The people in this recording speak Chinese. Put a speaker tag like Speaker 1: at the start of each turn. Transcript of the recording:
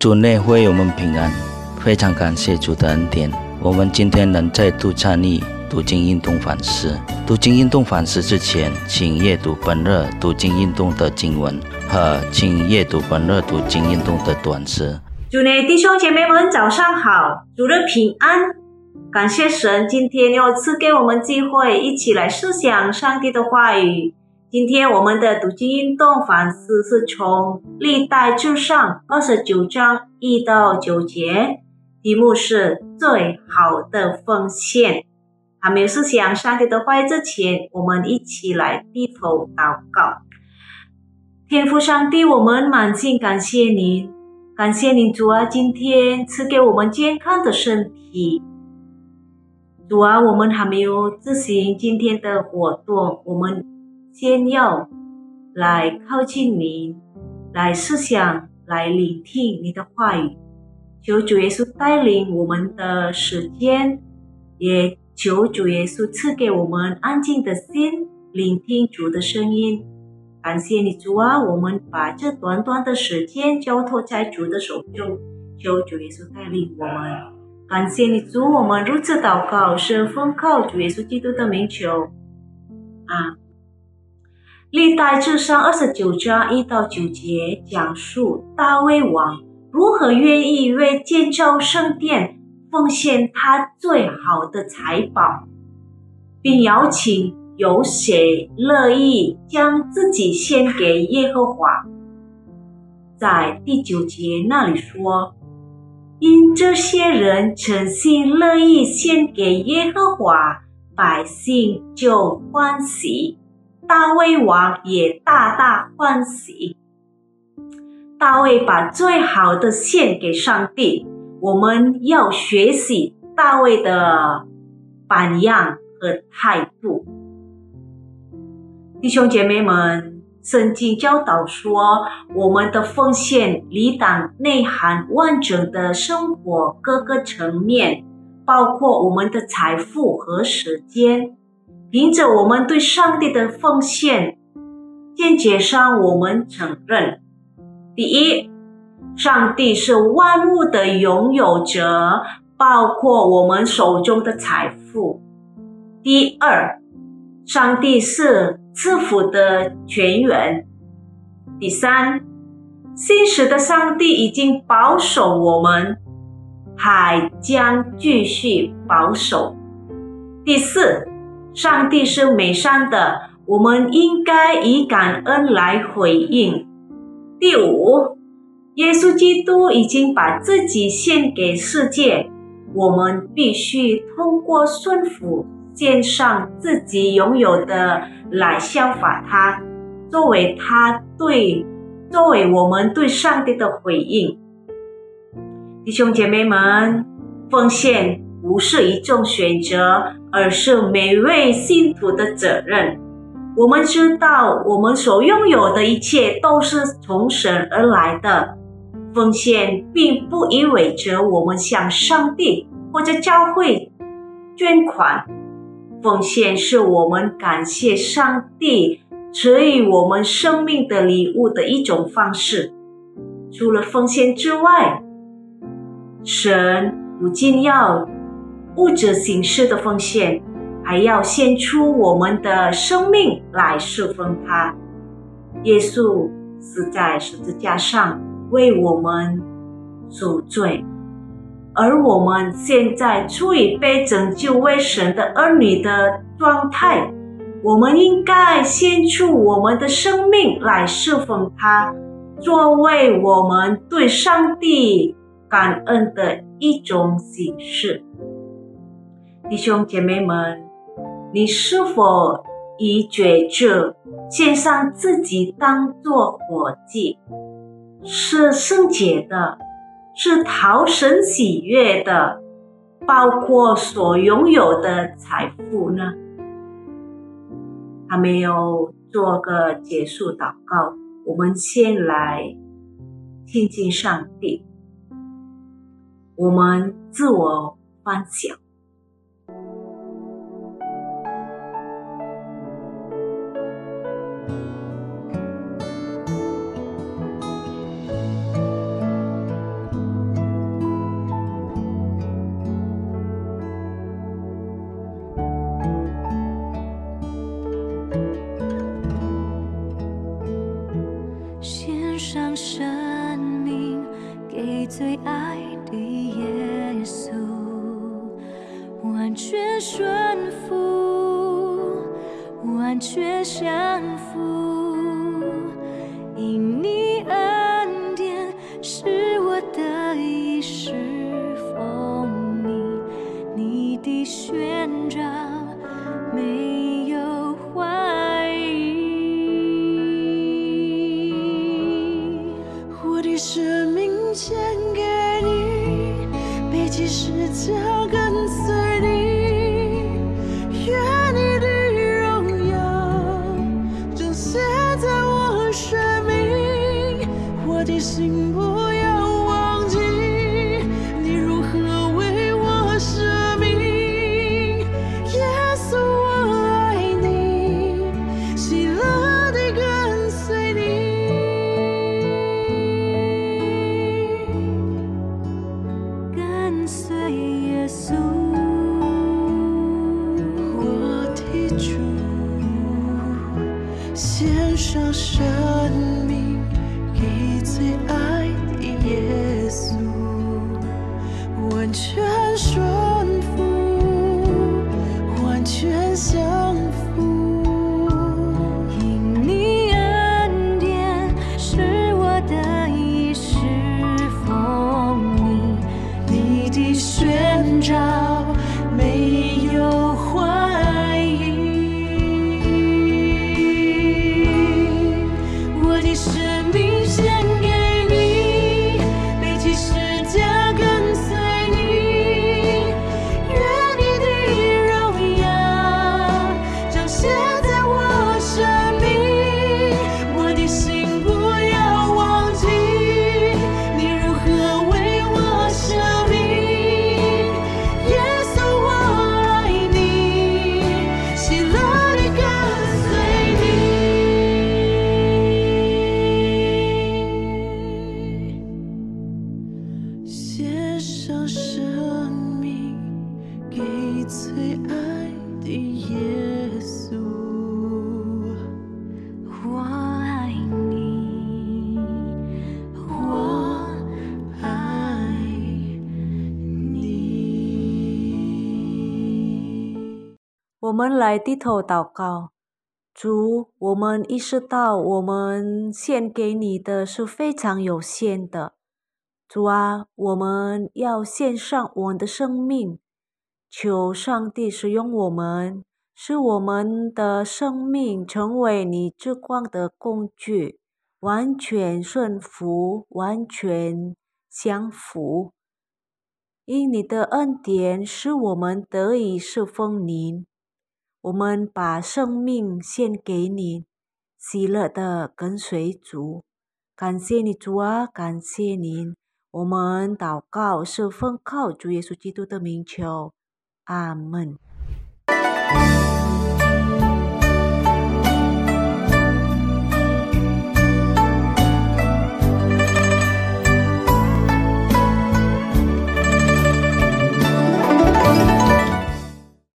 Speaker 1: 主内会友们平安，非常感谢主的恩典。我们今天能再度参与读经运动反思。读经运动反思之前，请阅读本日读经运动的经文和请阅读本日读经运动的短诗。
Speaker 2: 主内弟兄姐妹们，早上好，主日平安。感谢神，今天又赐给我们机会，一起来思想上帝的话语。今天我们的读经运动反思是从历代至上二十九章一到九节，题目是最好的奉献。还没有思想上帝的话语之前，我们一起来低头祷告。天父上帝，我们满心感谢您，感谢您主啊，今天赐给我们健康的身体。主啊，我们还没有执行今天的活动，我们。先要来靠近你，来思想，来聆听你的话语。求主耶稣带领我们的时间，也求主耶稣赐给我们安静的心，聆听主的声音。感谢你主啊，我们把这短短的时间交托在主的手中，求主耶稣带领我们。感谢你主，我们如此祷告，是奉靠主耶稣基督的名求。啊。历代至上二十九章一到九节讲述大卫王如何愿意为建造圣殿奉献他最好的财宝，并邀请有谁乐意将自己献给耶和华。在第九节那里说：“因这些人诚心乐意献给耶和华，百姓就欢喜。”大卫王也大大欢喜。大卫把最好的献给上帝。我们要学习大卫的榜样和态度。弟兄姐妹们，圣经教导说，我们的奉献理当内涵完整的生活各个层面，包括我们的财富和时间。凭着我们对上帝的奉献，见解上我们承认：第一，上帝是万物的拥有者，包括我们手中的财富；第二，上帝是赐福的泉源；第三，信实的上帝已经保守我们，还将继续保守；第四。上帝是美善的，我们应该以感恩来回应。第五，耶稣基督已经把自己献给世界，我们必须通过顺服献上自己拥有的来效法他，作为他对，作为我们对上帝的回应。弟兄姐妹们，奉献。不是一种选择，而是每位信徒的责任。我们知道，我们所拥有的一切都是从神而来的。奉献并不意味着我们向上帝或者教会捐款。奉献是我们感谢上帝赐予我们生命的礼物的一种方式。除了奉献之外，神不仅要。物质形式的奉献，还要献出我们的生命来侍奉他。耶稣死在十字架上为我们赎罪，而我们现在处于被拯救为神的儿女的状态。我们应该献出我们的生命来侍奉他，作为我们对上帝感恩的一种形式。弟兄姐妹们，你是否已觉知献上自己当作活祭，是圣洁的，是讨神喜悦的，包括所拥有的财富呢？还没有做个结束祷告，我们先来亲近上帝，我们自我反省。
Speaker 3: 你最爱的耶稣，完全顺服，完全降服，献上生命给最爱
Speaker 2: 我们来低头祷告，主，我们意识到我们献给你的是非常有限的。主啊，我们要献上我们的生命，求上帝使用我们，使我们的生命成为你之光的工具，完全顺服，完全降服。因你的恩典，使我们得以侍奉您。我们把生命献给你，喜乐的跟随主。感谢你，主啊，感谢您。我们祷告是奉靠主耶稣基督的名求，阿门。